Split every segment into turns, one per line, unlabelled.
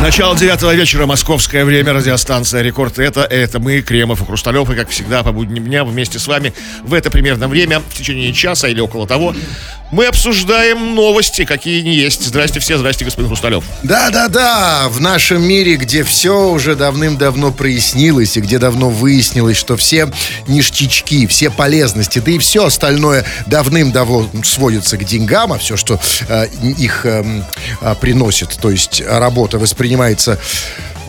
Начало девятого вечера, московское время, радиостанция «Рекорд». Это, это мы, Кремов и Хрусталев, и, как всегда, по будним дням вместе с вами в это примерно время, в течение часа или около того, мы обсуждаем новости, какие не есть. Здрасте все, здрасте, господин Хрусталев.
Да-да-да, в нашем мире, где все уже давным-давно прояснилось, и где давно выяснилось, что все ништячки, все полезности, да и все остальное давным-давно сводится к деньгам, а все, что э, их э, приносит, то есть работа воспринимается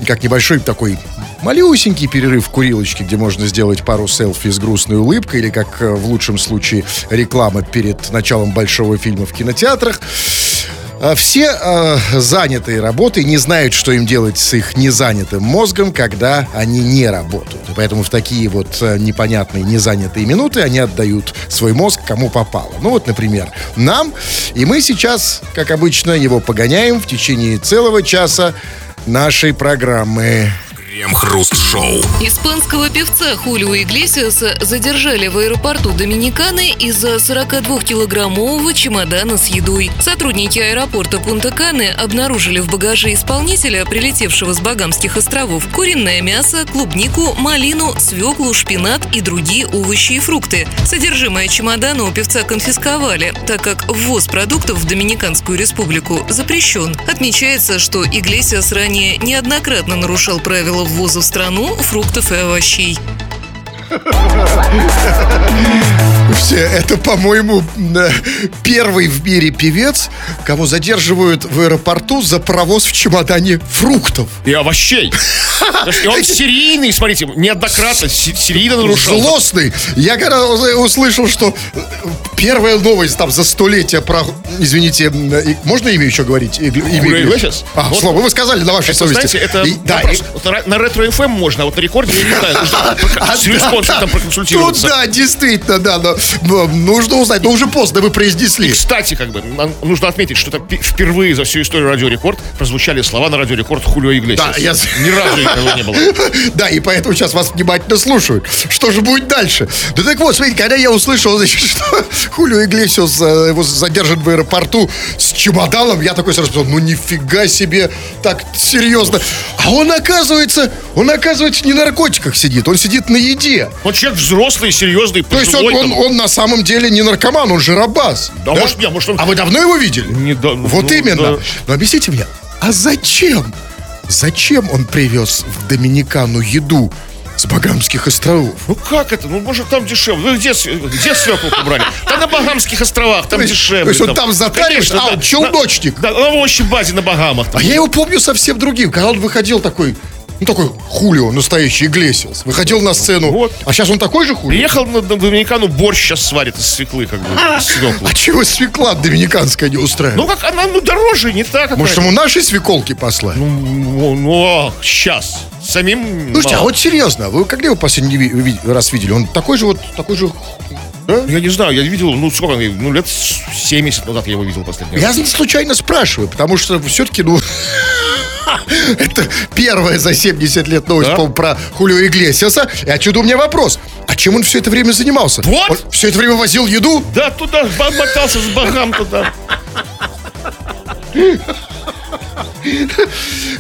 как небольшой такой малюсенький перерыв в курилочке, где можно сделать пару селфи с грустной улыбкой, или, как э, в лучшем случае, реклама перед началом большого фильма в кинотеатрах. А Все э, занятые работой не знают, что им делать с их незанятым мозгом, когда они не работают. Поэтому в такие вот э, непонятные незанятые минуты они отдают свой мозг кому попало. Ну вот, например, нам. И мы сейчас, как обычно, его погоняем в течение целого часа нашей программы.
Крем-хруст-шоу.
Испанского певца Хулио Иглесиаса задержали в аэропорту Доминиканы из-за 42-килограммового чемодана с едой. Сотрудники аэропорта Пунта-Каны обнаружили в багаже исполнителя, прилетевшего с Багамских островов, куриное мясо, клубнику, малину, свеклу, шпинат и другие овощи и фрукты. Содержимое чемодана у певца конфисковали, так как ввоз продуктов в Доминиканскую республику запрещен. Отмечается, что Иглесиас ранее неоднократно нарушал правила ввоза в страну фруктов и овощей.
Все, это, по-моему, э, первый в мире певец, кого задерживают в аэропорту за провоз в чемодане фруктов.
И овощей. И он серийный, смотрите, неоднократно се- серийно нарушал.
Злостный. Я когда услышал, что э, первая новость там за столетие про... Извините, э, можно имя еще говорить? Имя?
Иглесиас?
А,
Вот.
слово, вы сказали на вашей
Это,
совести.
знаете, это
И- да,
вопрос.
и-
Вот на, ретро-ФМ можно, а вот на рекорде я не знаю. Респонсом там проконсультироваться.
да, действительно, да, но, но нужно узнать, но уже поздно вы произнесли.
Кстати, как бы, нужно отметить, что пи- впервые за всю историю Радио Рекорд прозвучали слова на Радио Рекорд Хулио Иглесиас.
Да, я-
Ни разу никого не было.
Да, и поэтому сейчас вас внимательно слушают. Что же будет дальше? Да так вот, смотрите, когда я услышал, значит, что Хулио Иглесиус э, его задержан в аэропорту с чемоданом, я такой сразу подумал, ну нифига себе, так серьезно. А он оказывается, он оказывается не на наркотиках сидит, он сидит на еде.
Он человек взрослый, серьезный,
То есть он, он,
там.
он на самом деле не наркоман, он жиробас.
Да, может, не, может, он-
А вы давно его видели?
Не да-
Вот
ну,
именно.
да.
Но объясните мне, а зачем? Зачем он привез в Доминикану еду с Багамских островов?
Ну как это? Ну, может, там дешевле. Вы где, где свеклу брали? Да на Багамских островах, там
То есть-
дешевле.
то есть он там затаривается?
Конечно,
А,
да.
челночник.
Да, на овощи базе на Багамах.
А я его помню совсем другим, когда он выходил такой, ну такой Хулио, настоящий Иглесиас. Выходил на сцену.
Вот.
А сейчас он такой же Хулио?
Приехал на, на Доминикану, борщ сейчас сварит из свеклы, как бы.
А чего свекла доминиканская не устраивает?
Ну, как она, ну, дороже, не так.
Может, ему наши свеколки послать? Ну,
Ну, ну, сейчас. Самим
Слушайте, а
мало.
вот серьезно, вы когда его последний раз видели? Он такой же вот, такой же... да?
Я не знаю, я видел, ну, сколько, ну, лет 70 назад я его видел последний раз.
Я случайно спрашиваю, потому что все-таки, ну... Это первая за 70 лет новость
Да?
по- про Хулио Иглесиаса. И отсюда у меня вопрос. А чем он все это время занимался?
Вот.
Он все это время возил еду?
Да, туда, мотался с Багам туда.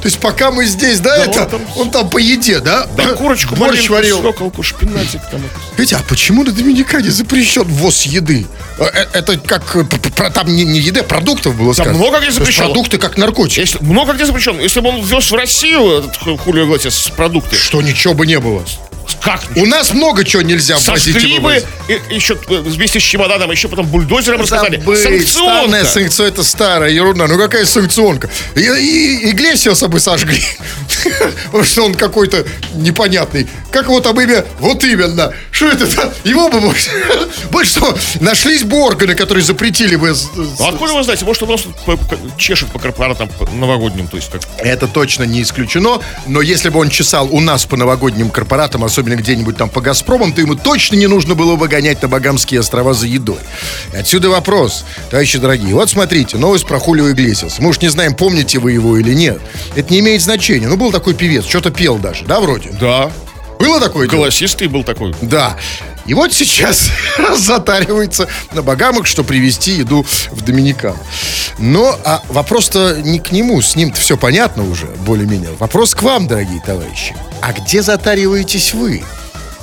То есть пока мы здесь, да,
Да,
это,
он там-
он там по еде, да?
Да, курочку,
борщ варил.
свеколку, шпинатик там.
Видите, а почему на Доминикане запрещен ввоз еды? Э, э, Это как, э, про- там не, не еды, а продуктов было сказано.
много где запрещено.
продукты как наркотики.
Если, много где запрещен. Если бы он вез в Россию этот Ху- Хулио Иглесиас продукты,
Что ничего бы не было.
Как?
У нас много чего нельзя ввозить и
Сожгли бы, и, еще э, вместе с чемоданом, еще потом бульдозером рассказали.
Забыть. Старая
Санкционка.
санкция, это старая ерунда. Ну какая санкционка? И, и Иглесиаса бы сожгли. Потому что он какой-то непонятный. Как его там имя? Вот именно. Что это? Его бы больше. Всего. Нашлись бы органы, которые запретили бы. с-
А откуда вы знаете? Может, он просто чешет по корпоратам по- новогодним, то есть как...
Это точно не исключено, но если бы он чесал у нас по новогодним корпоратам, особенно где-нибудь там по «Газпромам», то ему точно не нужно было бы гонять на Багамские острова за едой. Отсюда вопрос, товарищи дорогие. Вот смотрите, новость про Хулио Иглесиас. Мы уж не знаем, помните вы его или нет. Это не имеет значения. Ну, был такой певец, что-то пел даже, да, вроде?
Да.
Было такое дело?
Голосистый был такой.
Да. И вот сейчас затаривается на Багамах, что привезти еду в Доминикан. Но а вопрос-то не к нему, с ним-то все понятно уже, более-менее. Вопрос к вам, дорогие товарищи. А где затариваетесь вы?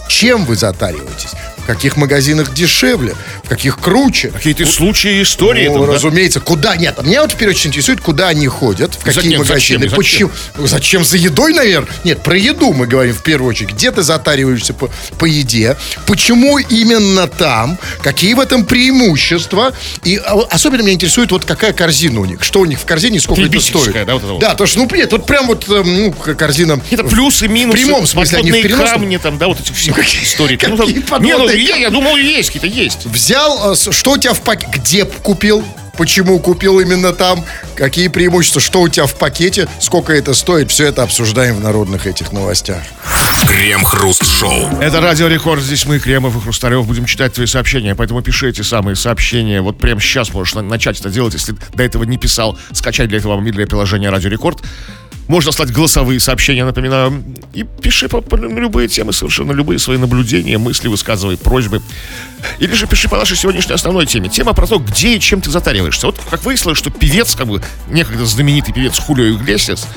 Чем вы затариваетесь? В каких магазинах дешевле? В каких круче?
Какие-то случаи, истории.
Ну,
там, да?
разумеется, куда нет. Меня вот теперь очень интересует, куда они ходят, в какие
Зачем?
магазины,
Зачем?
почему. Ну, Зачем за едой, наверное? Нет, про еду мы говорим в первую очередь. Где ты затариваешься по, по еде? Почему именно там? Какие в этом преимущества? И а, особенно меня интересует, вот какая корзина у них. Что у них в корзине, сколько это стоит?
да, вот это вот.
Да, то что, ну, нет, вот прям вот, э, ну, корзина.
Какие-то плюсы, минусы.
В прямом смысле, а не в переносном?
камни, там, да, вот эти все
какие-
истории.
какие
Ну, там- не, ну, я, я думал, есть какие-то есть.
Взял, э, что у тебя в пакете, где купил, почему купил именно там, какие преимущества, что у тебя в пакете, сколько это стоит, все это обсуждаем в народных этих новостях.
Крем-хруст-шоу.
Это Радио Рекорд. Здесь мы, Кремов и Хрусталев, будем читать твои сообщения. Поэтому пиши эти самые сообщения. Вот прямо сейчас можешь на- начать это делать, если до этого не писал. Скачать для этого мобильное приложение Радио Рекорд. Можно слать голосовые сообщения, напоминаю. И пиши по, по любые темы, совершенно любые свои наблюдения, мысли, высказывай, просьбы. Или же пиши по нашей сегодняшней основной теме. Тема про то, где и чем ты затариваешься. Вот как выяснилось, что певец, как бы некогда знаменитый певец Хулио Иглесиас,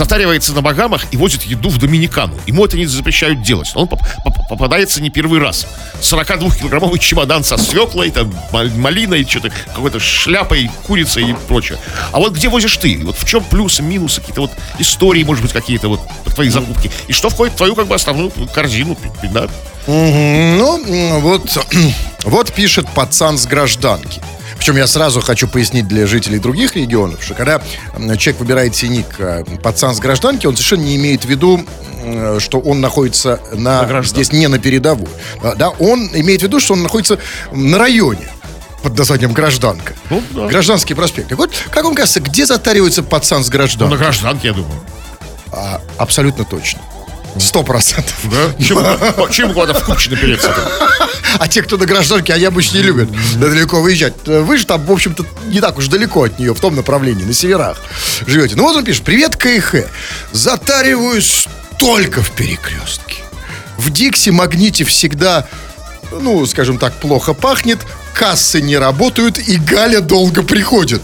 затаривается на Багамах и возит еду в Доминикану. Ему это не запрещают делать. Он поп- поп- попадается не первый раз. 42-килограммовый чемодан со свеклой, там, мал- малиной, что-то, какой-то шляпой, курицей и прочее. А вот где возишь ты? Вот в чем плюсы, минусы, какие-то вот истории, может быть, какие-то вот твои закупки? И что входит в твою, как бы, основную корзину, да?
Ну, вот, вот пишет пацан с гражданки. Причем я сразу хочу пояснить для жителей других регионов, что когда человек выбирает себе ник э, пацан с гражданки, он совершенно не имеет в виду, м, что он находится на,
На
здесь не на передовой. А, Да, он имеет в виду, что он находится на районе под названием Гражданка.
Ну, да.
Гражданский проспект. Так вот, как вам кажется, где затаривается пацан с
Ну,
гражданкой?
на гражданке, я думаю.
А, абсолютно точно. Сто процентов.
Да? Чем, чем куда-то в Купчино переться
А те, кто на гражданке, они обычно не любят далеко выезжать. Вы же там, в общем-то, не так уж далеко от нее, в том направлении, на северах живете. Ну вот он пишет, привет, КХ. Затариваюсь только в перекрестке. В Дикси Магните всегда, ну, скажем так, плохо пахнет, кассы не работают и Галя долго приходит.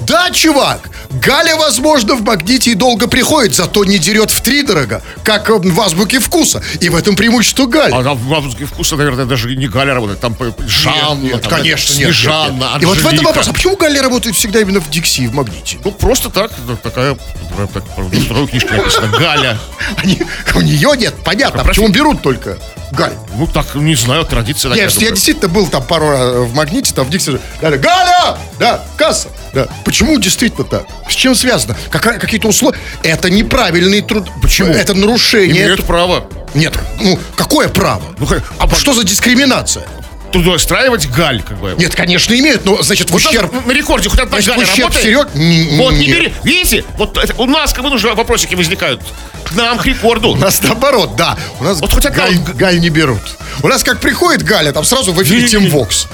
Да, чувак, Галя, возможно, в Магните и долго приходит, зато не дерет в три дорого, как э, в азбуке вкуса. И в этом преимущество Галя.
А там в «Азбуке вкуса», наверное, даже не Галя работает, там по- Жанна,
Нет,
там,
конечно, нет,
Снежанна,
нет, нет. И вот в этом вопрос. А почему Галя работает всегда именно в Дикси в Магните?
Ну, просто так, ну, такая, прям так, в второй книжке написано, Галя.
Они, у нее нет, понятно. А почему берут только Галь?
Ну, так, не знаю, традиция такая.
Нет, я
думаю.
действительно был там пару раз в Магните, там в Дикси. Галя, Галя! Да, касса. Да. Почему действительно так? С чем связано? Какая, какие-то условия? Это неправильный труд.
Почему?
Это нарушение.
Имеют право
Нет, ну, какое право?
Ну, как-
а что за дискриминация?
Трудоустраивать Галь, как бы.
Нет, конечно, имеют, но, значит, в
Вот
ущерб...
на, рекорде хоть одна
Значит,
Галя
ущерб
работает?
Н-
Вот, не бери. Видите? Вот это- у нас как бы уже вопросики возникают. К нам, к рекорду.
У нас наоборот, да. У нас
Вот хоть одна
Галь, Галь не берут. У нас как приходит Галя, там сразу в эфире. Тим Вокс.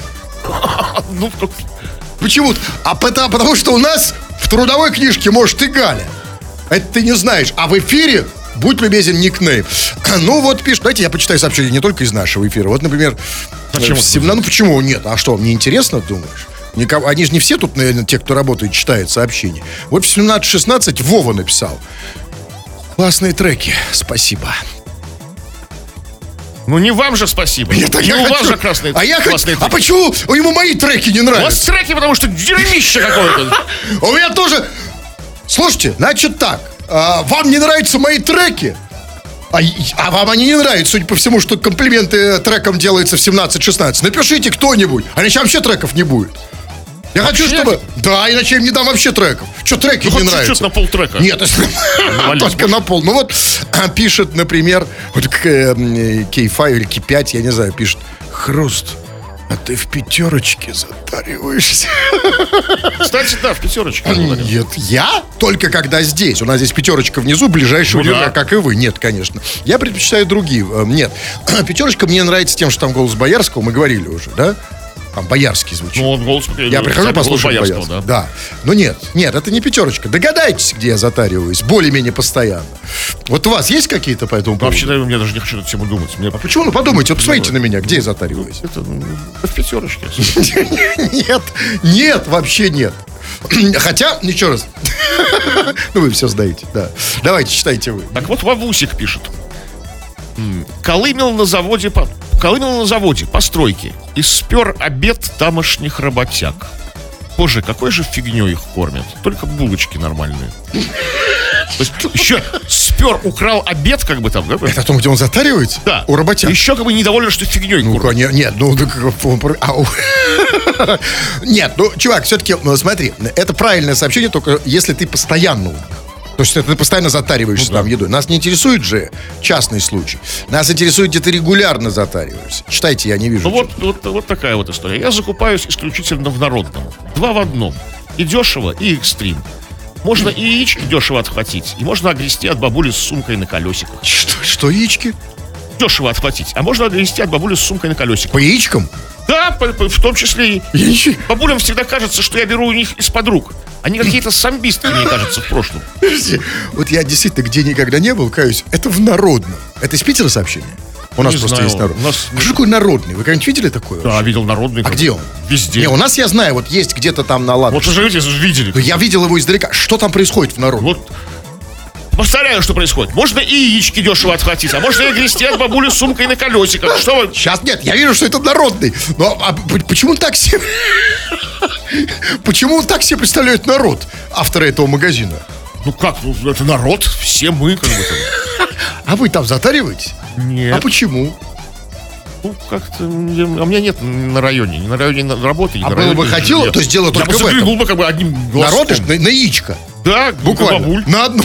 Ну,
Почему? А потому, потому что у нас в трудовой книжке может и Галя. Это ты не знаешь. А в эфире будь любезен никнейм. Ну вот пишет, давайте я почитаю сообщение не только из нашего эфира. Вот, например,
Почему?
в 17 ну почему нет? А что, мне интересно, думаешь? Никого, они же не все тут, наверное, те, кто работает, читают сообщения. Вот в 17.16 Вова написал. Классные треки, спасибо.
Ну, не вам же спасибо.
Нет, а
не
я
у вас
хочу-
же красные
а я хочу-
классные
А
треки.
почему ему мои треки не
У вас
нравятся?
треки, потому что дерьмище какое-то.
У меня тоже... Слушайте, значит так. А, вам не нравятся мои треки? А, а вам они не нравятся, судя по всему, что комплименты трекам делаются в 17-16. Напишите кто-нибудь, а иначе вообще треков не будет. Я хочу,
Вообще?
чтобы... Да, иначе я им не дам вообще треков. Что треки
Ну,
не нравятся?
чуть-чуть на полтрека.
Нет,
Навалить
только на пол. Ну вот пишет, например, вот к, э, м, K5 или K5, я не знаю, пишет, Хруст, а ты в пятерочке затариваешься.
Кстати, да, в пятерочке.
Нет, я только когда здесь. У нас здесь пятерочка внизу, ближайшего
Ну да.
как и вы. Нет, конечно. Я предпочитаю другие. Э, Нет. Пятерочка мне нравится тем, что там голос Боярского, мы говорили уже, да? Там боярский звучит.
Ну, он голос...
Я прихожу послушать
Боярского,
Боярского.
да.
Да. Ну нет, нет, это не пятерочка. Догадайтесь, где я затариваюсь, более-менее постоянно. Вот у вас есть какие-то по этому поводу?
Вообще, я даже не хочу на эту тему думать. Мне
А почему? Ну подумайте, вот посмотрите на меня, где я затариваюсь.
это ну, в пятерочке.
Нет, нет, вообще нет. Хотя, еще раз. Ну, вы все знаете, да. Давайте, читайте вы.
Так вот, Вавусик пишет. Колымел на заводе, по... Колымел на заводе, постройки. И спер обед тамошних работяг. Боже, какой же фигней их кормят. Только булочки нормальные. То есть еще спер, украл обед, как бы там, да?
Это о том, где он затаривается?
Да.
У работяг.
Еще как бы недоволен, что фигней
Ну,
кормят.
конечно, нет, ну, так, а, у- нет, ну, чувак, все-таки, смотри, это правильное сообщение, только если ты постоянно. То есть это ты постоянно затариваешься
Ну
там едой. Нас не интересует же частный случай. Нас интересует, где ты регулярно затариваешься. Читайте, я не вижу.
Ну вот, вот, вот такая вот история. Я закупаюсь исключительно в народном. Два в одном. И дешево, и экстрим. Можно и яички дешево отхватить, и можно огрести от бабули с сумкой на колесиках.
Что, что яички?
Дешево отхватить, а можно огрести от бабули с сумкой на колесиках.
По яичкам?
Да, в том числе и... Бабулям всегда кажется, что я беру у них из-под рук. Они какие-то самбисты, мне кажется, в прошлом.
Подожди, Вот я действительно где никогда не был, каюсь, это в народном. Это из Питера сообщение? У нас
Не
просто
знаю,
есть народ.
у нас-
А что такое народный? Вы когда-нибудь видели такое?
Да, видел народный.
А где он?
Везде.
Не, у нас, я знаю, вот есть где-то там на Ладоге.
Вот уже видели.
Но я видел его издалека. Что там происходит в народе?
Вот повторяю, что происходит. Можно и яички дешево отхватить, а можно и огрести от бабули с сумкой на колесиках. Что вы...
Сейчас нет, я вижу, что это народный. Но а почему так себе... Почему так себе представляет народ, авторы этого магазина?
Ну как, ну, это народ, все мы как бы там.
А вы там затариваетесь?
Нет.
А почему?
Ну, как-то... я- А у меня нет на районе. Ни на районе на работы,
А было бы
жилья.
то есть дело
Я
только
бы
в этом.
заглянул бы как бы одним глазком.
Народ на, на яичко.
Да,
Буквально.
бабуль.
На одну.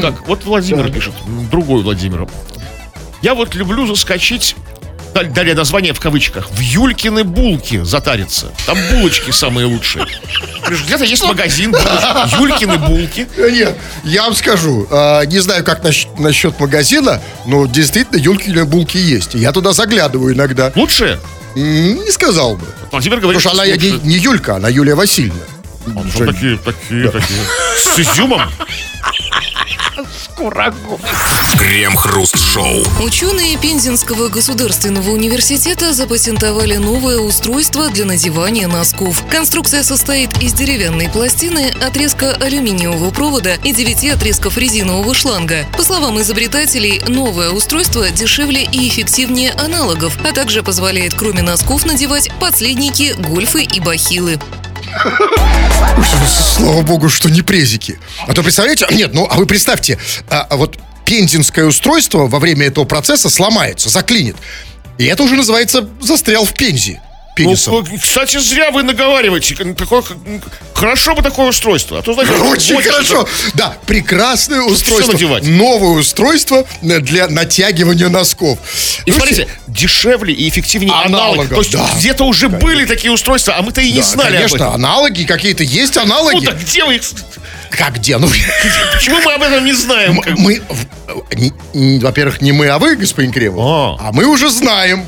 Так, вот Владимир пишет, другой Владимир. Я вот люблю заскочить, дал- далее название в кавычках, в Юлькины булки затариться. Там булочки самые лучшие. Где-то есть магазин, Юлькины булки.
Нет, я вам скажу, а, не знаю, как насчет магазина, но действительно Юлькины булки есть. Я туда заглядываю иногда.
Лучшие?
Не сказал бы.
Владимир говорит,
Потому что она не, не Юлька, она Юлия Васильевна.
А, что такие, такие, такие. С изюмом?
Крем-хруст-шоу.
Ученые Пензенского государственного университета запатентовали новое устройство для надевания носков. Конструкция состоит из деревянной пластины, отрезка алюминиевого провода и девяти отрезков резинового шланга. По словам изобретателей, новое устройство дешевле и эффективнее аналогов, а также позволяет кроме носков надевать подследники, гольфы и бахилы.
Слава богу, что не презики. А то представляете, нет, ну а вы представьте, а, а вот пензенское устройство во время этого процесса сломается, заклинит. И это уже называется застрял в пензе. Пенисом.
Ну, кстати, зря вы наговариваете. Такое, хорошо бы такое устройство. А то, знаете,
Очень хорошо.
это-
Да, прекрасное
всё
устройство. Новое устройство для натягивания носков.
И
Слушайте,
смотрите, дешевле и эффективнее
Аналогов,
аналог. То есть
да.
где-то уже были такие устройства, а мы-то и не
да,
знали
конечно,
об этом.
аналоги какие-то есть,
Ну
аналоги.
так где вы их...
Как где? Ну,
Почему мы об этом не знаем?
мы, не- не- во-первых, не мы, а вы, господин Кремов.
А.
А мы уже знаем,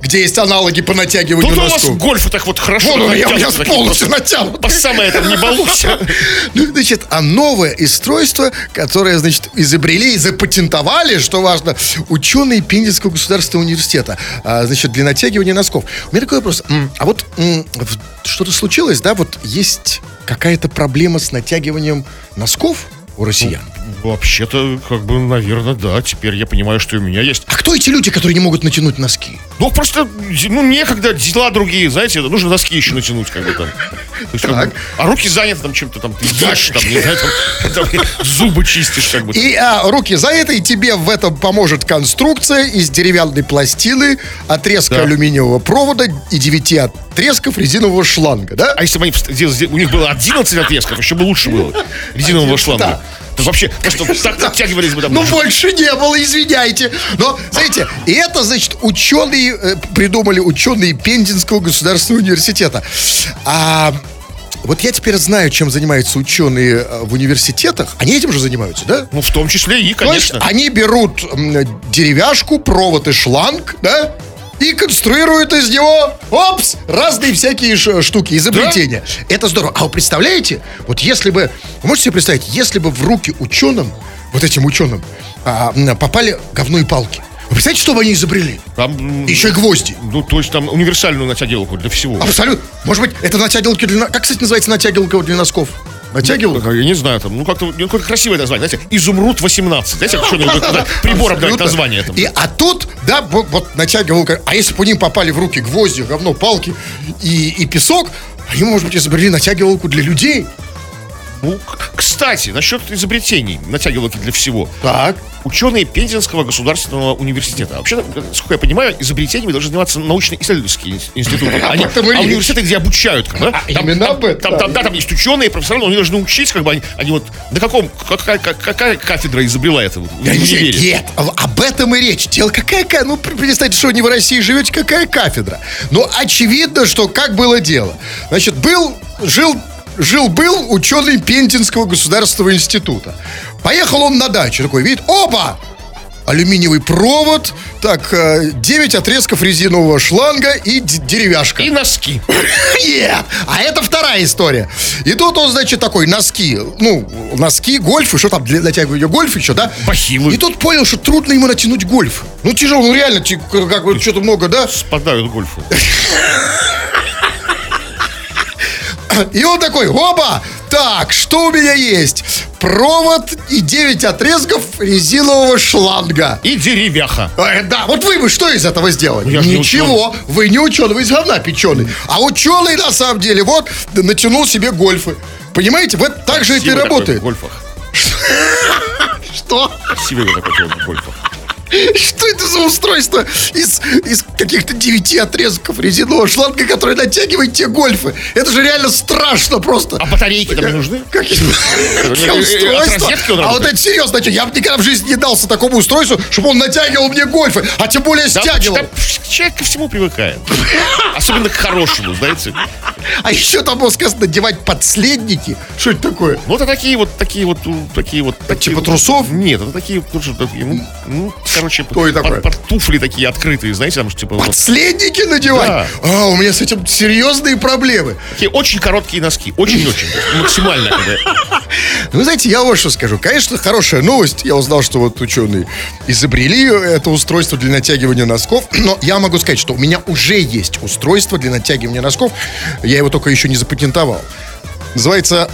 где есть аналоги по натягиванию
Тут у вас гольфы так вот хорошо
Вон он, я,
натянуты,
я
такие
полностью натянут.
По самое там не балуйся.
Ну, значит, а новое устройство, которое, значит, изобрели и запатентовали, что важно, ученые Пензенского государственного университета, а, значит, для натягивания носков. У меня такой вопрос. А вот что-то случилось, да? Вот есть какая-то проблема с натягиванием носков у россиян?
Вообще-то, как бы, наверное, да. Теперь я понимаю, что и у меня есть.
А кто эти люди, которые не могут натянуть носки?
Ну, просто, ну, некогда, дела другие, знаете, нужно носки еще натянуть, как бы там. То есть, как
Так.
бы, а руки заняты там чем-то там, ты ешь, там, не знаю, там, там, зубы чистишь, как бы.
И а, руки заняты, и тебе в этом поможет конструкция из деревянной пластины, отрезка
Да.
алюминиевого провода и девяти отрезков резинового шланга, да?
А если бы они у них было 11 отрезков, еще бы лучше было. Резинового шланга.
Да.
То вообще, просто так подтягивались бы там.
Ну, больше не было, извиняйте. Но, знаете, и это, значит, ученые, э, придумали ученые Пензенского государственного университета. А вот я теперь знаю, чем занимаются ученые э, в университетах. Они этим же занимаются, да?
Ну, в том числе и,
То есть
конечно.
они берут деревяшку, провод и шланг, да? И конструируют из него, опс, разные всякие штуки, изобретения. Это здорово. А вы представляете, вот если бы, вы можете себе представить, если бы в руки ученым, вот этим ученым, а, попали говно и палки. Вы представляете, что бы они изобрели?
Там,
Еще и гвозди.
ну, то есть там универсальную натягивалку для всего.
Абсолютно. Может быть, это натягивалки для... Как, кстати, называется натягивалка для носков? Натягивалка?
Я не знаю, там, ну как-то ну, какое красивое название, знаете, изумруд 18. Знаете, что-нибудь туда прибором дать название этому.
И, а тут, да, вот, вот натягивалка. А если бы ним попали в руки гвозди, говно, палки и, и песок, они, может быть, изобрели натягивалку для людей.
Ну, кстати, насчет изобретений натягивалки для всего.
Так.
Ученые Пензенского государственного университета. Вообще, насколько я понимаю, изобретениями должны заниматься научно-исследовательские ин- институты. Они- а университеты, где обучают, как да?
А, именно
там,
этом,
Там,
да.
там, да, там есть ученые, профессора, но они должны учить, как бы они, они вот на каком, какая, как- какая кафедра изобрела это вот,
Я не
универе?
нет, а- об этом и речь. Дело какая, ка- ну, представьте, что не в России живете, какая кафедра. Но очевидно, что как было дело. Значит, был, жил, жил-был ученый Пензенского государственного института. Поехал он на дачу, такой, видит, опа, алюминиевый провод, так, 9 отрезков резинового шланга и деревяшка.
И носки.
Нет, а это вторая история. И тут он, значит, такой, носки, ну, носки, гольф, и что там для натягивания гольф еще, да?
Бахилы.
И тут понял, что трудно ему натянуть гольф. Ну, тяжело, ну, реально, как бы что-то много, да?
Спадают гольфы.
И он такой, оба, так, что у меня есть? Провод и 9 отрезков резинового шланга.
И деревяха.
Э, Да, вот вы бы что из этого сделали?
Ну, я ж не
Ничего, вы не ученый, вы из говна печеный. А ученый, на самом деле, вот, натянул себе гольфы. Понимаете, вот так же это и
Красивый
работает.
в гольфах.
Что?
Красивый такой в гольфах.
Что это за устройство из, из каких-то девяти отрезков резинового шланга, который натягивает те гольфы? Это же реально страшно просто.
А батарейки там не нужны?
Какие какие
От
устройства? А вот это серьезно, я бы никогда в жизни не дался такому устройству, чтобы он натягивал мне гольфы, а тем более стягивал.
человек ко всему привыкает. Особенно к хорошему, знаете.
А еще там было сказано надевать подследники. Что это такое?
Ну, это такие вот, такие вот, такие вот...
типа трусов?
Нет, это такие, такие, ну, ну, короче,
Что это такое?
под, под туфли такие открытые, знаете, там, что, типа,
Подследники надевать?
Да.
А, у меня с этим серьезные проблемы.
такие очень короткие носки, очень-очень, максимально. когда-
Ну, Вы знаете, я вот что скажу. Конечно, хорошая новость. Я узнал, что вот ученые изобрели это устройство для натягивания носков. Но я могу сказать, что у меня уже есть устройство для натягивания носков. Я его только еще не запатентовал. Называется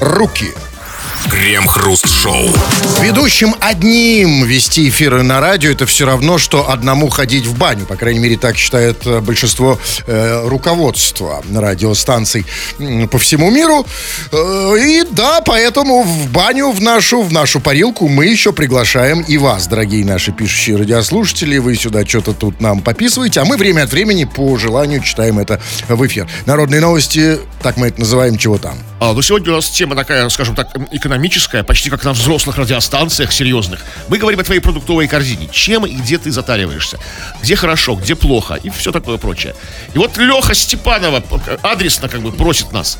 «Руки».
Крем-хруст-шоу.
Ведущим одним вести эфиры на радио это все равно, что одному ходить в баню. По крайней мере, так считает э, большинство э, руководства радиостанций по всему миру. Э, и да, поэтому в баню, в нашу, в нашу парилку мы еще приглашаем и вас, дорогие наши пишущие радиослушатели. Вы сюда что-то тут нам пописываете, а мы время от времени по желанию читаем это в эфир. Народные новости, так мы это называем, чего там.
А, ну, сегодня у нас тема такая, скажем так, экономическая, почти как на взрослых радиостанциях серьезных. Мы говорим о твоей продуктовой корзине. Чем и где ты затариваешься. Где хорошо, где плохо и все такое прочее. И вот Леха Степанова адресно как бы просит нас.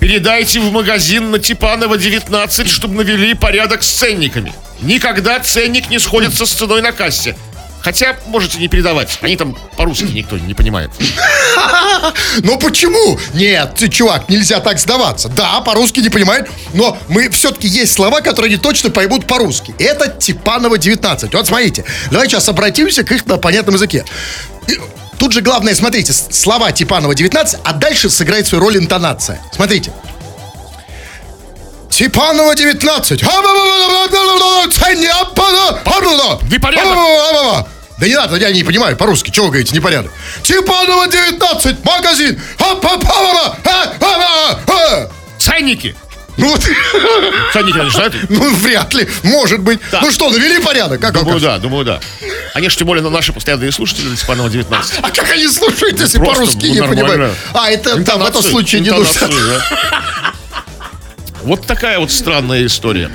Передайте в магазин на Типанова 19, чтобы навели порядок с ценниками. Никогда ценник не сходится с ценой на кассе. Хотя можете не передавать. Они там по-русски никто не понимает.
Но почему? Нет, ты, чувак, нельзя так сдаваться. Да, по-русски не понимают, но мы все-таки есть слова, которые они точно поймут по-русски. Это Типанова 19. Вот смотрите, давай сейчас обратимся к их на понятном языке. Тут же главное, смотрите, слова Типанова 19, а дальше сыграет свою роль интонация. Смотрите. Типанова 19.
Непорядок.
Да не надо, я не понимаю по-русски. Чего вы говорите, непорядок? Типанова 19, магазин.
Ценники!
Ну, вот,
Ценники, они знают?
ну, вряд ли, может быть.
Да.
Ну что, навели порядок? Как
Думаю, да, думаю, да. Они же тем более на наши постоянные слушатели на Степанова 19.
А как они слушают, если по-русски
ну,
не понимают? А, это там в этом случае не нужно.
да. Вот такая вот странная история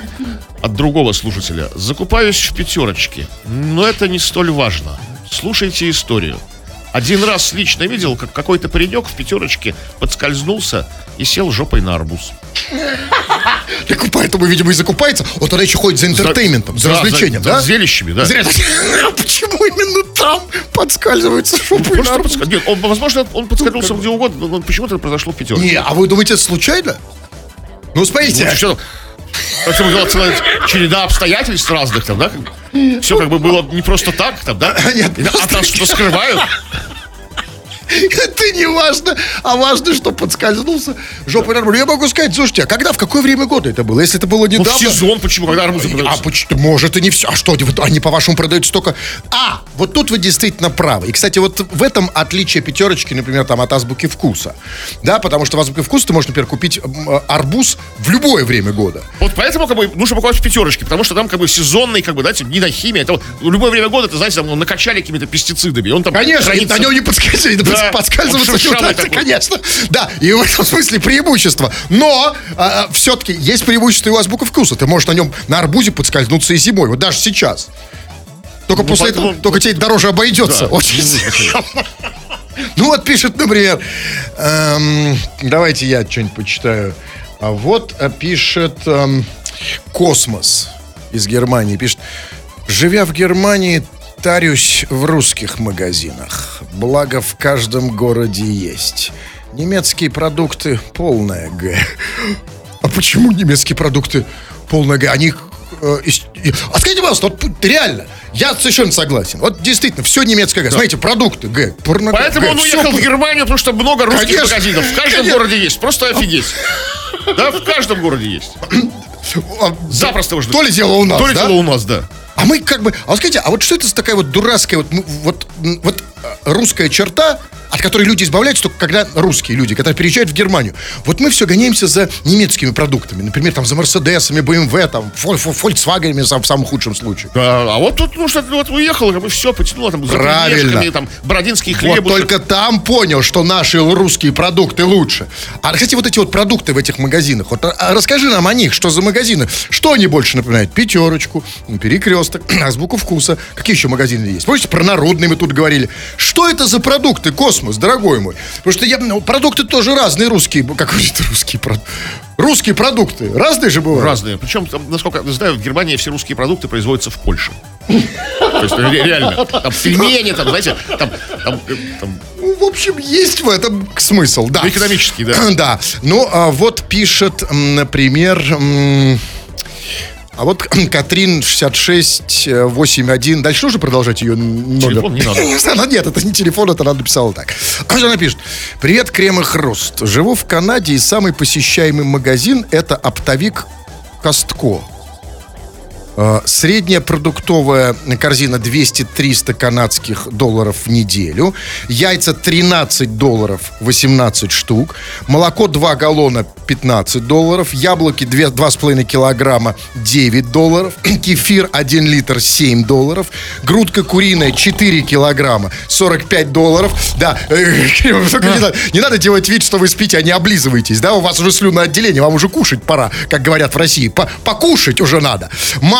от другого слушателя. Закупаюсь в пятерочке, но это не столь важно. Слушайте историю. Один раз лично видел, как какой-то паренек в пятерочке подскользнулся и сел жопой на арбуз.
Так поэтому, видимо, и закупается. Он тогда еще ходит за интертейментом, за
Да,
развлечением,
за-
да?
за зрелищами, да.
Зря- А почему именно там подскальзывается?
Может, он подска- Нет, он, возможно, он подскользнулся где угодно, но почему-то это произошло в пятерочке.
Не, а вы думаете, это случайно? Ну, смотрите.
Вот что, это была целая череда обстоятельств разных там, да? Все как бы было не просто так, там, да?
Нет,
От нас что скрывают.
Это не важно, а важно, что подскользнулся на арбуз. Я могу сказать, слушайте, а когда, в какое время года это было? Если это было
Ну, в
недавно...
сезон почему, когда арбузы
А
продаются?
почему? Может и не все. А что, они по-вашему продаются только... А, вот тут вы действительно правы. И, кстати, вот в этом отличие пятерочки, например, там от азбуки вкуса. Да, потому что в азбуке вкуса ты можешь, например, купить э, арбуз в любое время года.
Вот поэтому как бы нужно покупать в пятерочке, потому что там как бы сезонный, как бы, знаете, не на химии. Это в любое время года, ты знаете, там ну, накачали какими-то пестицидами. Он там
Конечно,
хранится-
на нем не подскользываться,
Да, он
не удастся, конечно. Да, и в этом смысле преимущество. Но все-таки есть преимущество и у азбука вкуса. Ты можешь на нем на арбузе подскользнуться и зимой. Вот даже сейчас. Только
Ну,
после
поэтому-
этого, только тебе дороже обойдется.
Да.
Очень сильно. Ну вот пишет, например, эм, давайте я что-нибудь почитаю. А вот э, пишет эм, Космос из Германии. Пишет, живя в Германии, тарюсь в русских магазинах. Благо в каждом городе есть. Немецкие продукты полная Г. А почему немецкие продукты полная Г? Они э, А скажите, пожалуйста, вот реально, я совершенно согласен. Вот действительно, все немецкое Г. Смотрите, продукты Г. порно-
Поэтому
Г,
он уехал
п-
в Германию, потому что много русских
Конечно.
магазинов. В каждом
Конечно.
городе есть. Просто офигеть. Да, в каждом городе есть.
А,
Запросто можно.
То ли дело у нас,
То ли
да?
дело у нас, да.
Мы как бы... А вот скажите, а вот что это за такая вот дурацкая вот, вот, вот э, русская черта, от которой люди избавляются только когда русские люди, когда переезжают в Германию. Вот мы все гоняемся за немецкими продуктами. Например, там за Мерседесами, BMW, там, фоль, фоль, Volkswagen'ами сам- в самом худшем случае.
Да, а вот тут, ну что, вот уехал, бы все потянуло, там, за
Правильно.
там, бородинский
Вот
хлеб.
только там понял, что наши русские продукты лучше. А, кстати, вот эти вот продукты в этих магазинах, вот а, расскажи нам о них, что за магазины, что они больше напоминают? Пятерочку, перекресток, азбуку вкуса. Какие еще магазины есть? Помните, про народные мы тут говорили. Что это за продукты, космос, дорогой мой? Потому что я, ну, продукты тоже разные русские, как говорит, русские продукты. Русские продукты разные же бывают.
Разные. Причем, там, насколько я знаю, в Германии все русские продукты производятся в Польше. То есть ре- реально. Там пельмени, там, знаете, там, там, там
Ну, в общем, есть в этом смысл, да.
экономический, да.
Да. Ну, а вот пишет, например... А вот Катрин 6681. Дальше нужно продолжать ее номер?
Телефон не надо.
знаю, Нет, это не телефон, это она написала так. А она пишет? Привет, Крем и Хруст. Живу в Канаде, и самый посещаемый магазин это оптовик Костко. Э, Средняя продуктовая корзина 200-300 канадских долларов в неделю. Яйца 13 долларов 18 штук. Молоко 2 галлона 15 долларов. Яблоки 2, 2,5 килограмма 9 долларов. Кефир 1 литр 7 долларов. Грудка куриная 4 килограмма 45 долларов. Да, э, не, надо, не надо делать вид, что вы спите, а не облизываетесь. Да, у вас уже слюноотделение, вам уже кушать пора, как говорят в России. По- покушать уже надо.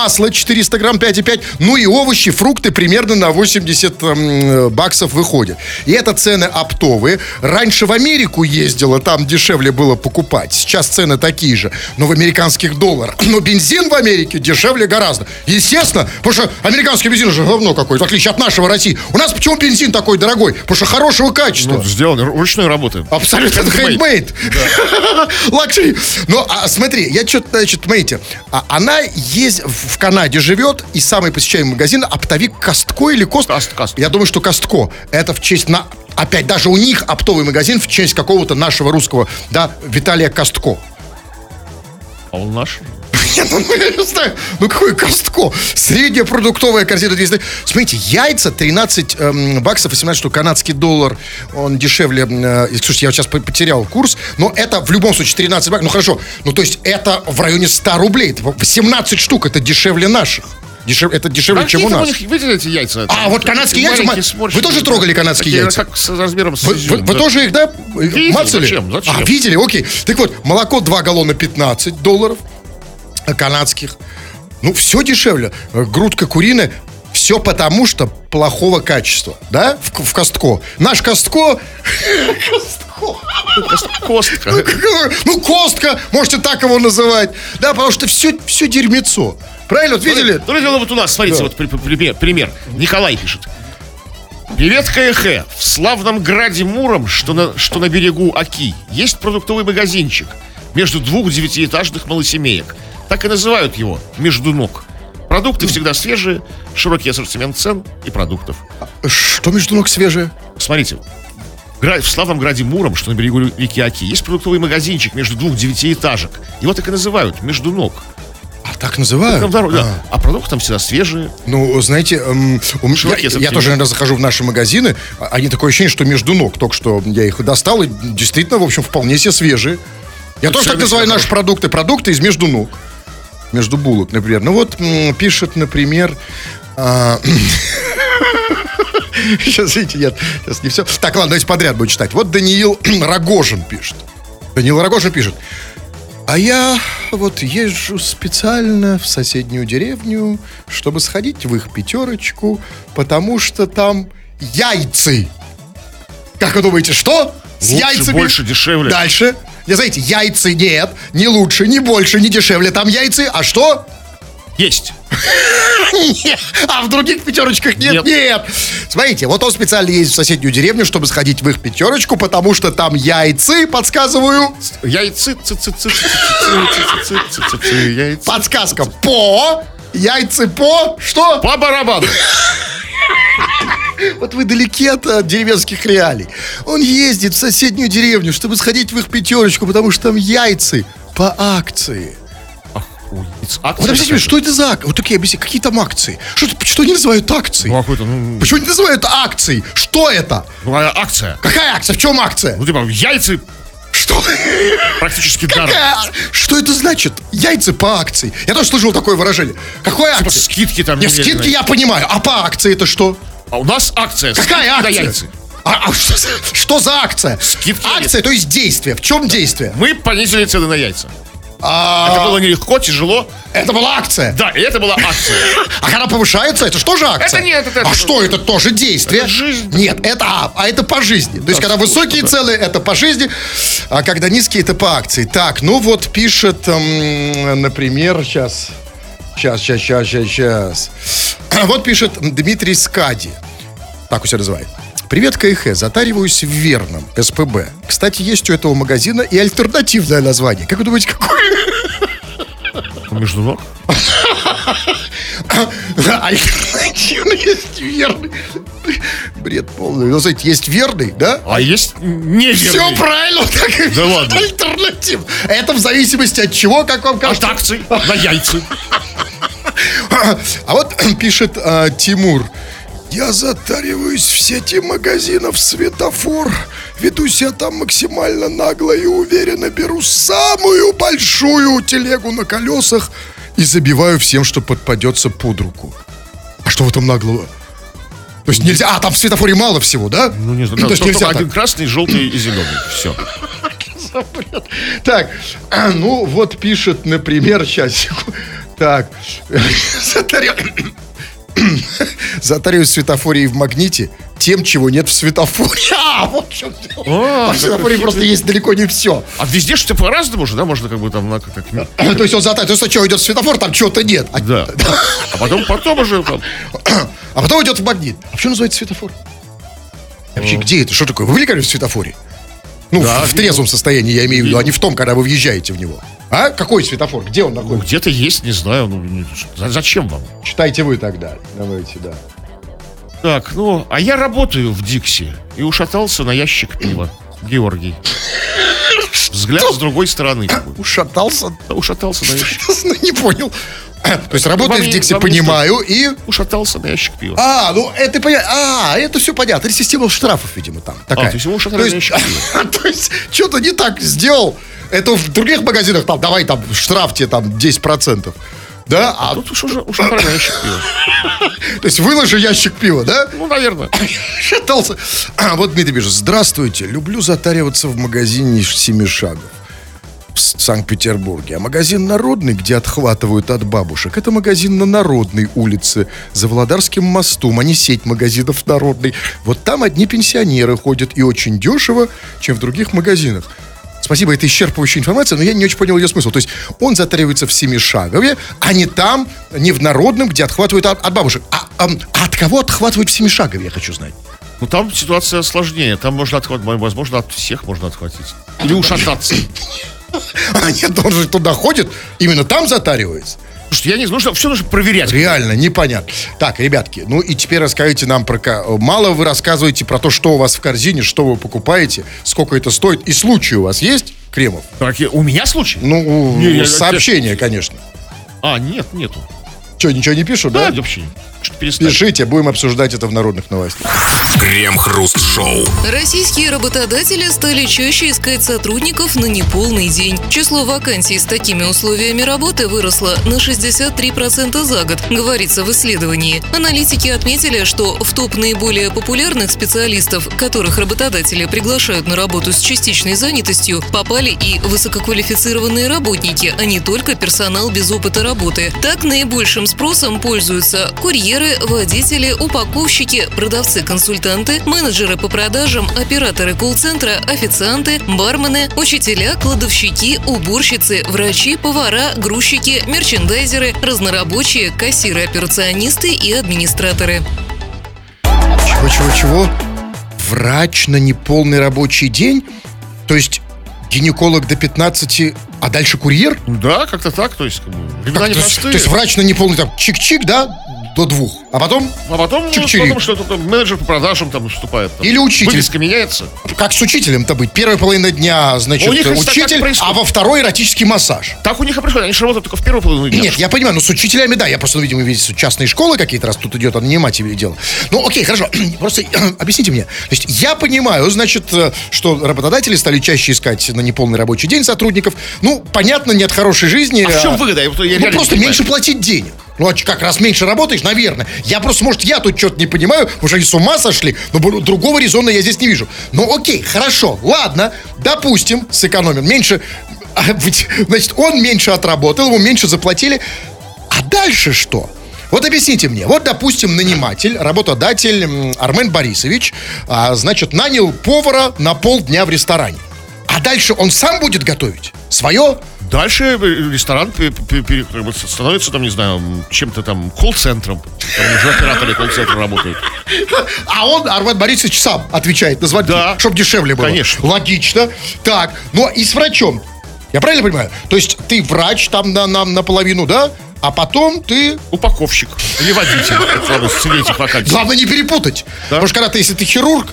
Масло 400 грамм 5,5. Ну и овощи, фрукты примерно на 80 эм, баксов выходят. И это цены оптовые. Раньше в Америку ездила, там дешевле было покупать. Сейчас цены такие же, но в американских долларах. Но бензин в Америке дешевле гораздо. Естественно, потому что американский бензин же говно какое-то, в отличие от нашего России. У нас почему бензин такой дорогой? Потому что хорошего качества.
Ну, сделано ручной работы.
Абсолютно хендмейд. Luxury. Ну, а смотри, я что-то, значит, смотрите, а она есть в в Канаде живет, и самый посещаемый магазин оптовик Костко или Кост?
Каст- Каст.
Я думаю, что Костко. Это в честь на... Опять, даже у них оптовый магазин в честь какого-то нашего русского, да, Виталия Костко.
А он наш.
Нет, ну, я не знаю. Ну, какое Костко? Средняя продуктовая корзина 200. Смотрите, яйца 13 эм, баксов, 18 штук. Канадский доллар, он дешевле. Э, слушайте, я сейчас по- потерял курс. Но это в любом случае 13 баксов. Ну, хорошо. Ну, то есть это в районе 100 рублей. Это 18 штук. Это дешевле наших. Дешев- это дешевле, чем у нас.
видите эти яйца?
А, вот канадские яйца, вы тоже
да.
трогали канадские
Такие,
яйца?
Как с размером с
Вы,
изюм,
вы- вы
да.
тоже их, да, мацали?
зачем, зачем?
А, видели, окей. Так вот, молоко 2 галлона 15 долларов канадских. Ну, все дешевле. Э, Грудка куриная, все потому, что плохого качества, да, в, в Костко. Наш Костко...
Костка.
Ну, Костка, можете так его называть. Да, потому что все, все дерьмецо. Правильно, вот видели?
Ну, ну, вот у нас, смотрите, вот при- при- пример, пример. Николай пишет. Привет, КХ. В славном граде Муром, что на, что на берегу Оки, есть продуктовый магазинчик между двух девятиэтажных малосемеек. Так и называют его «Между ног». Продукты всегда свежие, широкий ассортимент цен и продуктов.
Что между ног свежее?
Смотрите, в, славном граде Муром, что на берегу реки Оки, есть продуктовый магазинчик между двух девятиэтажек. Его так и называют «Между ног».
А так называют?
Там дорога,
А.
да. А продукты там всегда свежие.
Ну, знаете, эм, у меня- я,
ассортимент.
тоже иногда захожу в наши магазины, а- они такое ощущение, что между ног. Только что я их достал, и действительно, в общем, вполне себе свежие. Я тоже так называю наши продукты. Продукты из между ног. Между булок, например. Ну вот пишет, например... а, Сейчас, видите, нет, сейчас не все. Так, ладно, давайте подряд буду читать. Вот Даниил Рогожин пишет. Даниил Рогожин пишет. А я вот езжу специально в соседнюю деревню, чтобы сходить в их пятерочку, потому что там яйцы. Как вы думаете, что? С
Лучше,
яйцами?
больше, дешевле.
Дальше. Я знаете, яйца нет, не лучше, не больше, не дешевле там яйцы, а что?
Есть.
А в других пятерочках нет?
Нет.
нет. Смотрите, вот он специально ездит в соседнюю деревню, чтобы сходить в их пятерочку, потому что там яйцы, подсказываю.
Яйцы.
Подсказка по. Яйцы по. Что?
По барабану.
Вот вы далеки от деревенских реалий. Он ездит в соседнюю деревню, чтобы сходить в их пятерочку, потому что там яйцы по акции.
Акция
Вот объясните, что это за акции? Вот такие объясните, какие там акции? Что, что они называют акцией?
Ну, какой-то, ну,
Почему они называют акцией? Что это?
ну, а акция.
Какая акция? В чем акция?
Ну, типа, яйцы
Что?
практически даром.
Что это значит? Яйца по акции. Я тоже слышал такое выражение. Какой
Типа,
акции?
скидки там.
Нет,
немеренные.
скидки я понимаю. А по акции это что?
А у нас акция.
Какая акция? А, а что, за, что за акция?
Скидки
Акция, то есть действие. В чем действие?
Мы понизили цены на яйца.
А,
Это было нелегко, тяжело.
это была акция.
Да, и это была акция.
А когда повышается, это что же акция?
Это нет, это-
А что, это тоже действие?
Это жизнь.
Нет, это а, а это по жизни. То есть, когда высокие цены, это по жизни, а когда низкие, это по акции. Так, ну вот пишет, например, сейчас, сейчас, сейчас, сейчас, сейчас, сейчас. Вот пишет Дмитрий Скади. Так у себя называет. Привет, КХ. Затариваюсь в Верном, СПБ. Кстати, есть у этого магазина и альтернативное название. Как вы думаете, какое?
Между ног.
Альтернативно есть верный. Бред полный. Ну, знаете, есть верный, да?
А есть неверный.
Все правильно, так и
Да ладно.
Альтернатив. Это в зависимости от чего, как вам
От
кажется.
акций на яйца.
А вот пишет а, Тимур. Я затариваюсь в сети магазинов «Светофор». Веду себя там максимально нагло и уверенно. Беру самую большую телегу на колесах и забиваю всем, что подпадется под руку. А что в этом наглого? То есть нельзя... А, там в светофоре мало всего, да?
Ну, не знаю.
То есть нельзя так.
один красный, желтый и зеленый. Все.
Так, а, ну вот пишет, например, сейчас. Так, затарю- затарюсь в магните тем, чего нет в светофоре. А, вот в чем дело.
А,
А в светофоре просто есть далеко не все.
А везде что по-разному же, да? Можно как бы там на как
То есть он затарит, то есть что, идет в светофор, там чего-то нет. А,
Да. А потом, потом уже там.
а потом идет в магнит. А почему называется светофор? Вообще, где это? Что такое? Вы были когда в светофоре? Ну,
Да,
в, в трезвом состоянии, я имею в виду, а не в том, когда вы въезжаете в него. А? Какой светофор? Где он
Ну,
находится?
где-то есть, не знаю. Ну, за- зачем вам?
Читайте вы тогда. Давайте, да.
Так, ну, а я работаю в Дикси и ушатался на ящик пива. Георгий. Взгляд с другой стороны.
Ушатался?
Да, Ушатался на ящик.
Не понял. То есть работает
Вам
в Дикси, понимаю, и...
Ушатался на ящик пива.
А, ну это понятно. А, это все понятно. Это система штрафов, видимо, там. Такая.
А, то есть ему ушатали на ящик
то есть, что-то не так сделал. Это в других магазинах там, давай там, штраф тебе там 10%. Да? А,
Тут уж уже ушатали на ящик пива.
то есть выложи ящик пива, да?
Ну, наверное.
в С- Санкт-Петербурге. А магазин «Народный», где отхватывают от бабушек, это магазин на Народной улице, за Володарским мостом, а не сеть магазинов «Народный». Вот там одни пенсионеры ходят и очень дешево, чем в других магазинах. Спасибо, это исчерпывающая информация, но я не очень понял ее смысл. То есть он затаривается в Семишагове, а не там, не в Народном, где отхватывают от, от бабушек. А, ам, а от кого отхватывают в Семишагове, я хочу знать.
Ну, там ситуация сложнее. Там можно отхватить, возможно, от всех можно отхватить. Или ушататься.
А нет, он же туда ходит, именно там затаривается.
Слушайте, я не знаю, что все нужно проверять.
Реально, непонятно. Так, ребятки, ну и теперь расскажите нам про... Мало вы рассказываете про то, что у вас в корзине, что вы покупаете, сколько это стоит. И случаи у вас есть, Кремов?
Какие- У меня случай?
Ну,
Не, я-
сообщения, конечно.
А, нет, нету.
Что, ничего не пишут,
Да,
да?
вообще. Что-то перестали.
Пишите, будем обсуждать это в народных новостях.
Крем-хруст-шоу.
Российские работодатели стали чаще искать сотрудников на неполный день. Число вакансий с такими условиями работы выросло на 63% за год, говорится в исследовании. Аналитики отметили, что в топ наиболее популярных специалистов, которых работодатели приглашают на работу с частичной занятостью, попали и высококвалифицированные работники, а не только персонал без опыта работы. Так наибольшим спросом пользуются курьеры, водители, упаковщики, продавцы-консультанты, менеджеры по продажам, операторы колл-центра, официанты, бармены, учителя, кладовщики, уборщицы, врачи, повара, грузчики, мерчендайзеры, разнорабочие, кассиры-операционисты и администраторы.
Чего-чего-чего? Врач на неполный рабочий день? То есть гинеколог до 15, а дальше курьер?
Да, как-то так. То есть, как бы, времена
то, есть,
непростые.
то есть врач на неполный там чик-чик, да, до двух. А потом,
А потом, ну,
Чик-чирик.
потом что-то там менеджер по продажам там выступает. Там.
Или учитель.
Вывеска меняется.
как с учителем-то быть? Первая половина дня, значит,
У них, кстати, так
учитель,
происходит.
а во второй эротический массаж.
Так у них и происходит. Они же работают только в первую половину дня.
Нет, я понимаю, но с учителями, да, я просто, ну, видимо, видите, частные школы какие-то, раз тут идет, а тебе дело. Ну, окей, хорошо, просто объясните мне. То есть я понимаю, значит, э, что работодатели стали чаще искать на неполный рабочий день сотрудников. Ну, понятно, нет хорошей жизни.
А в чем выгода? Я я
ну, просто меньше платить денег. Ну, а как раз меньше работаешь, наверное. Я просто, может, я тут что-то не понимаю, что они с ума сошли, но другого резона я здесь не вижу. Ну, окей, хорошо, ладно, допустим, сэкономим. Меньше, а, значит, он меньше отработал, ему меньше заплатили. А дальше что? Вот объясните мне. Вот, допустим, наниматель, работодатель Армен Борисович, а, значит, нанял повара на полдня в ресторане. А дальше он сам будет готовить? Свое?
Дальше э, ресторан становится, там, не знаю, чем-то там колл-центром. Там уже операторы колл-центра работают.
А он, Армен Борисович, сам отвечает на звонки,
Да.
чтобы дешевле было.
Конечно.
Логично. Так, ну и с врачом. Я правильно понимаю? То есть ты врач там на, на, наполовину, да? А потом ты...
Упаковщик или водитель. Ладно, среди этих вакансий.
Главное не перепутать. Потому что когда ты, если ты хирург,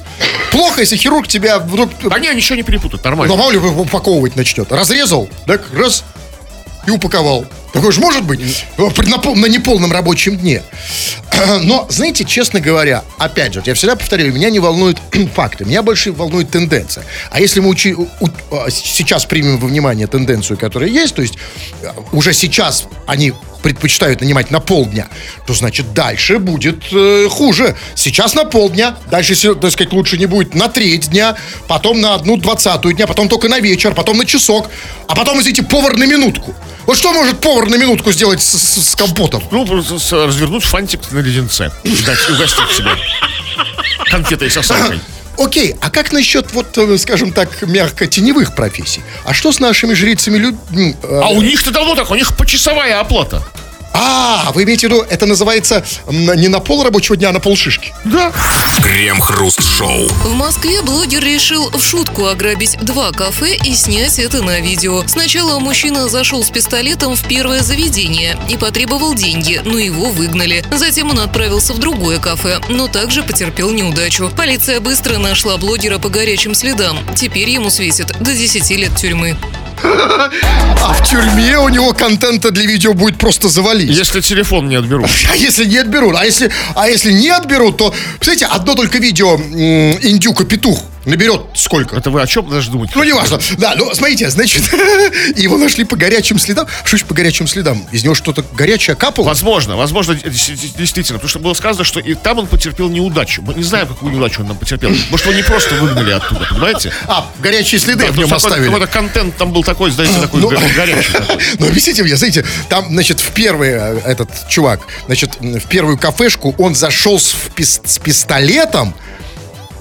плохо, если хирург тебя вдруг...
Да не, ничего не перепутают, нормально.
Ну, мало ли упаковывать начнет. Разрезал, так, раз, и упаковал. Такое же может быть на, на неполном рабочем дне. Но, знаете, честно говоря, опять же, я всегда повторяю, меня не волнуют факты, меня больше волнует тенденция. А если мы учи- у- а, сейчас примем во внимание тенденцию, которая есть, то есть э, уже сейчас они предпочитают нанимать на полдня, то значит дальше будет э, хуже. Сейчас на полдня, дальше, так сказать, лучше не будет на треть дня, потом на одну двадцатую дня, потом только на вечер, потом на часок, а потом, извините, повар на минутку. Вот что может повар на минутку сделать с, с- с компотом?
Ну, развернуть фантик на леденце. И угостить себя. Конфетой с сосалкой.
Окей, а как насчет, вот, э, скажем так, мягко теневых профессий? А что с нашими жрицами люд... э,
А у них-то давно так, у них почасовая оплата.
А, вы имеете в виду, это называется не на пол рабочего дня, а на полшишки?
Да.
Крем-хруст-шоу.
В Москве блогер решил в шутку ограбить два кафе и снять это на видео. Сначала мужчина зашел с пистолетом в первое заведение и потребовал деньги, но его выгнали. Затем он отправился в другое кафе, но также потерпел неудачу. Полиция быстро нашла блогера по горячим следам. Теперь ему светит до 10 лет тюрьмы.
А в тюрьме у него контента для видео будет просто завалить.
Если телефон не отберут.
А если не отберут? А если, а если не отберут, то, представляете, одно только видео м, Индюка Петух наберет сколько?
Это вы о чем даже думаете?
Ну, неважно. Да, ну, смотрите, значит, его нашли по горячим следам. Что ж по горячим следам? Из него что-то горячее капало?
Возможно, возможно, действительно. Потому что было сказано, что и там он потерпел неудачу. Мы не знаем, какую неудачу он нам потерпел. Может, его не просто выгнали оттуда, понимаете?
А, горячие следы в
Да,
нем
есть такой-
оставили.
Какой-то контент там был такой, знаете, такой
Ну,
го- горячий.
Ну, объясните мне, знаете, там, значит, в первый э, этот чувак, значит, в первую кафешку он зашел с, в пис- с пистолетом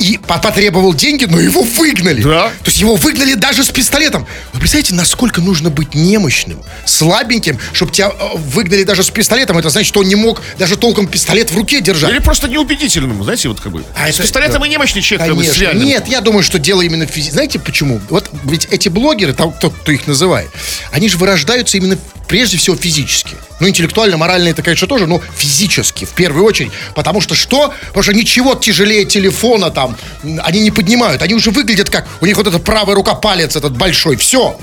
и по- потребовал деньги, но его выгнали.
Да.
То есть его выгнали даже с пистолетом. Вы представляете, насколько нужно быть немощным, слабеньким, чтобы тебя э, выгнали даже с пистолетом. Это значит, что он не мог даже толком пистолет в руке держать.
Или просто неубедительным, знаете, вот как бы.
А
С
это-
пистолетом и немощный человек, как бы, с
Конечно.
реальным.
Нет, я думаю, что дело именно в физи... Знаете почему? Вот ведь эти блогеры, там, кто, кто их называет, они же вырождаются именно прежде всего физически. Ну, интеллектуально, морально это, конечно, тоже, но физически, в первую очередь. Потому что что? Потому что ничего тяжелее телефона там м, они не поднимают. Они уже выглядят как... У них вот эта правая рука, палец этот большой. Все.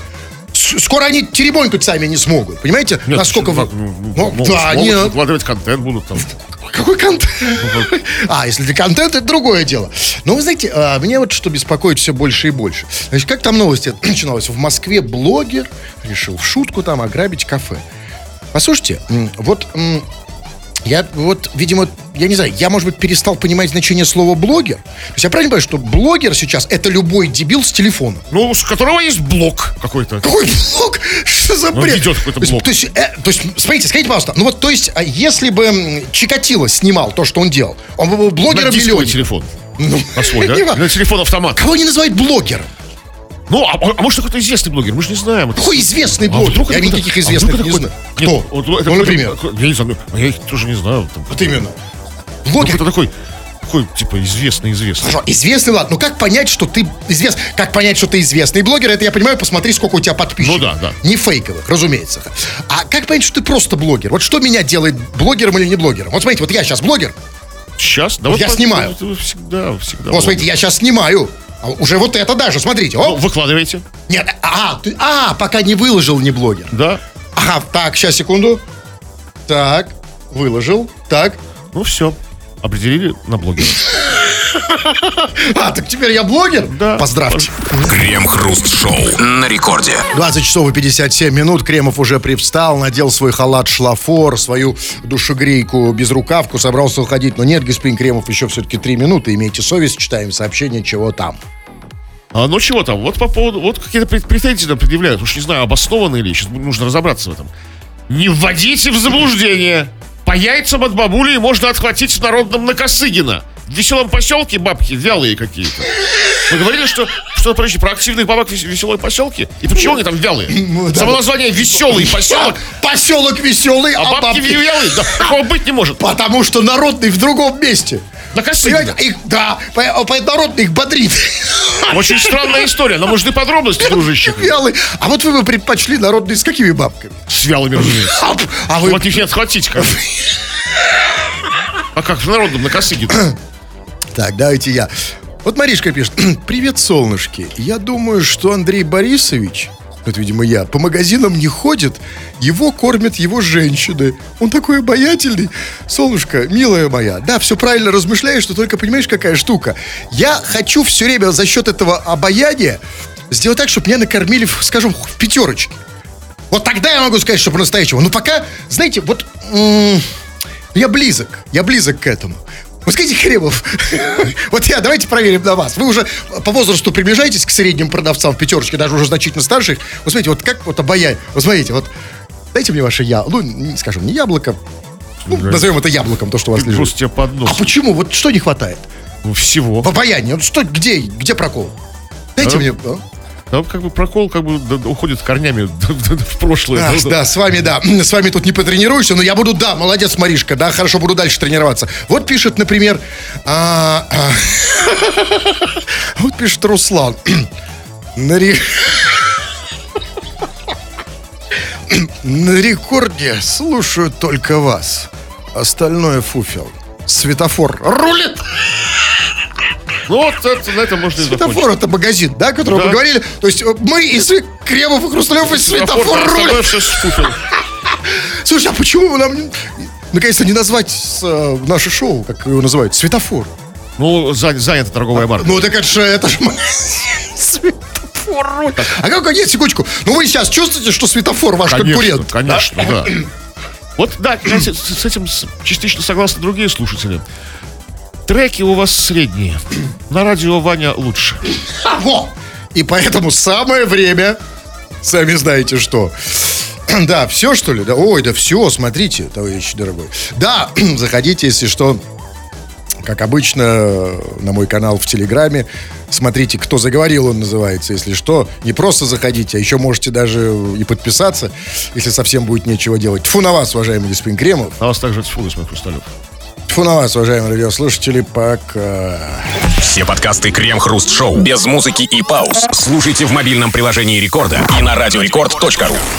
Скоро они теребонькать сами не смогут. Понимаете?
Нет,
Насколько
ну,
вы...
ну, ну,
Ну, да, нет.
выкладывать контент будут там.
Какой контент? А, если для контента, это другое дело. Но вы знаете, а, меня вот что беспокоит все больше и больше. Значит, как там новости начиналось? В Москве блогер решил в шутку там ограбить кафе. Послушайте, вот я вот, видимо, я не знаю, я, может быть, перестал понимать значение слова блогер. То есть я правильно понимаю, что блогер сейчас это любой дебил с телефоном.
Ну, с которого есть блок какой-то.
Какой блог? Что за
Ну,
бред?
ведет какой-то
То есть-
блог.
То есть, э, то есть, смотрите, скажите, пожалуйста, ну вот, то есть, а если бы Чикатило снимал то, что он делал, он бы был блогером
дисковый
миллионником.
телефон.
Ну,
На свой, да?
не.
На телефон автомат.
Кого они называют блогером?
Ну, а, а может, какой-то известный блогер? Мы же не знаем. Это-
Какой известный
А
блогер?
вдруг
я
это
никаких
а
известных
вдруг
не
это
знаю. Кто?
Нет, вот это
ну, например.
Я не знаю, ну, я их тоже не знаю. Там,
Вот именно.
ну,
Блогер.
какой-то такой, такой, типа, известный-известный.
Хорошо, известный, ладно. Но как понять, что ты известный? Как понять, что ты известный блогер? Это я понимаю, посмотри, сколько у тебя подписчиков.
Ну да, да.
Не фейковых, разумеется. А как понять, что ты просто блогер? Вот что меня делает блогером или не блогером? Вот смотрите, вот я сейчас блогер.
Сейчас? Да
Я
по-
снимаю.
это Всегда, всегда.
Вот смотрите, я сейчас снимаю. А уже вот это даже, смотрите.
Ну,
О,
Выкладывайте.
нет, а, ты, а, пока не выложил, не блогер.
Да.
Ага, так, сейчас, секунду. Так, выложил. Так.
Ну, все. Определили на блогера.
А, так теперь я блогер?
Да.
Поздравьте.
Крем-хруст-шоу на рекорде.
20 часов и 57 минут. Кремов уже привстал, надел свой халат шлафор, свою душегрейку без рукавку, собрался уходить. Но нет, господин Кремов, еще все-таки 3 минуты. Имейте совесть, читаем сообщение, чего там.
А, ну чего там? Вот по поводу. Вот какие-то претензии нам предъявляют. Уж не знаю, обоснованные ли. Сейчас нужно разобраться в этом. Не вводите в заблуждение. По яйцам от бабули можно отхватить в народном на Косыгина. В веселом поселке бабки вялые какие-то. Мы говорили, что что прочее про активных бабок в вес- веселой поселке. И почему они там вялые?
Ну, да.
Само название веселый поселок,
Поселок веселый,
а
а,
бабки
бабки...
вялые. Да, такого быть не может.
Потому что народный в другом месте.
На
Понимаете, их, да, по, по- народный их бодрит.
Очень странная история. Нам нужны подробности, дружище.
Вялый. А вот вы бы предпочли народный с какими бабками?
С вялыми, разумеется.
А, а вы...
Вот их не отхватить как. А как в народном на Косыгина?
Так, давайте я. Вот Маришка пишет. Привет, солнышки. Я думаю, что Андрей Борисович, это, видимо, я, по магазинам не ходит, его кормят его женщины. Он такой обаятельный. Солнышко, милая моя, да, все правильно размышляешь, что только понимаешь, какая штука. Я хочу все время за счет этого обаяния сделать так, чтобы меня накормили, скажем, в пятерочке. Вот тогда я могу сказать, что по-настоящему. Но пока, знаете, вот я близок, я близок к этому. Вот скажите, Кремов, вот я, давайте проверим на вас. Вы уже по возрасту приближаетесь к средним продавцам в пятерочке, даже уже значительно старших. Вот смотрите, вот как вот обаяние. Вот смотрите, вот дайте мне ваше я, ну, скажем, не яблоко, ну, назовем это яблоком, то, что у вас лежит.
Просто под
А
нос.
почему? Вот что не хватает?
Ну, Всего.
В обаянии. Вот что, где, где прокол? Дайте
Да.
мне... а?
Да, как бы прокол как бы уходит корнями в прошлое.
Ах,
Да,
да, с вами, да. С вами тут не потренируешься, но я буду, да, молодец, Маришка, да, хорошо, буду дальше тренироваться. Вот пишет, например, а, а, вот пишет Руслан. На, ре- На рекорде слушаю только вас. Остальное фуфел. Светофор рулит.
Ну, вот это, на этом можно и закончить.
Светофор это магазин, да, о котором
Да.
мы говорили. То есть э, мы и Све- Кремов, и Хрусталев, и светофор
да,
рулит. Слушай, а почему вы нам не- наконец-то не назвать э, наше шоу, как его называют, светофор?
Ну, за- занята торговая марка.
Ну, так это же, это же светофор. А как, нет, секундочку. Ну, вы сейчас чувствуете, что светофор ваш
Конечно,
конкурент?
конечно, да. Вот, да, кстати, с, с этим частично согласны другие слушатели. Треки у вас средние. На радио Ваня лучше.
А, во! И поэтому самое время, сами знаете что. Да, все что ли? Да, ой, да все, смотрите, товарищ дорогой. Да, заходите, если что, как обычно, на мой канал в Телеграме. Смотрите, кто заговорил, он называется. Если что, не просто заходите, а еще можете даже и подписаться, если совсем будет нечего делать. Тфу на вас, уважаемый господин Кремов.
А вас также тьфу, господин Хрусталев.
Тфу на вас, уважаемые радиослушатели. Пока.
Все подкасты Крем-Хруст Шоу без музыки и пауз. Слушайте в мобильном приложении Рекорда и на радиорекорд.ру.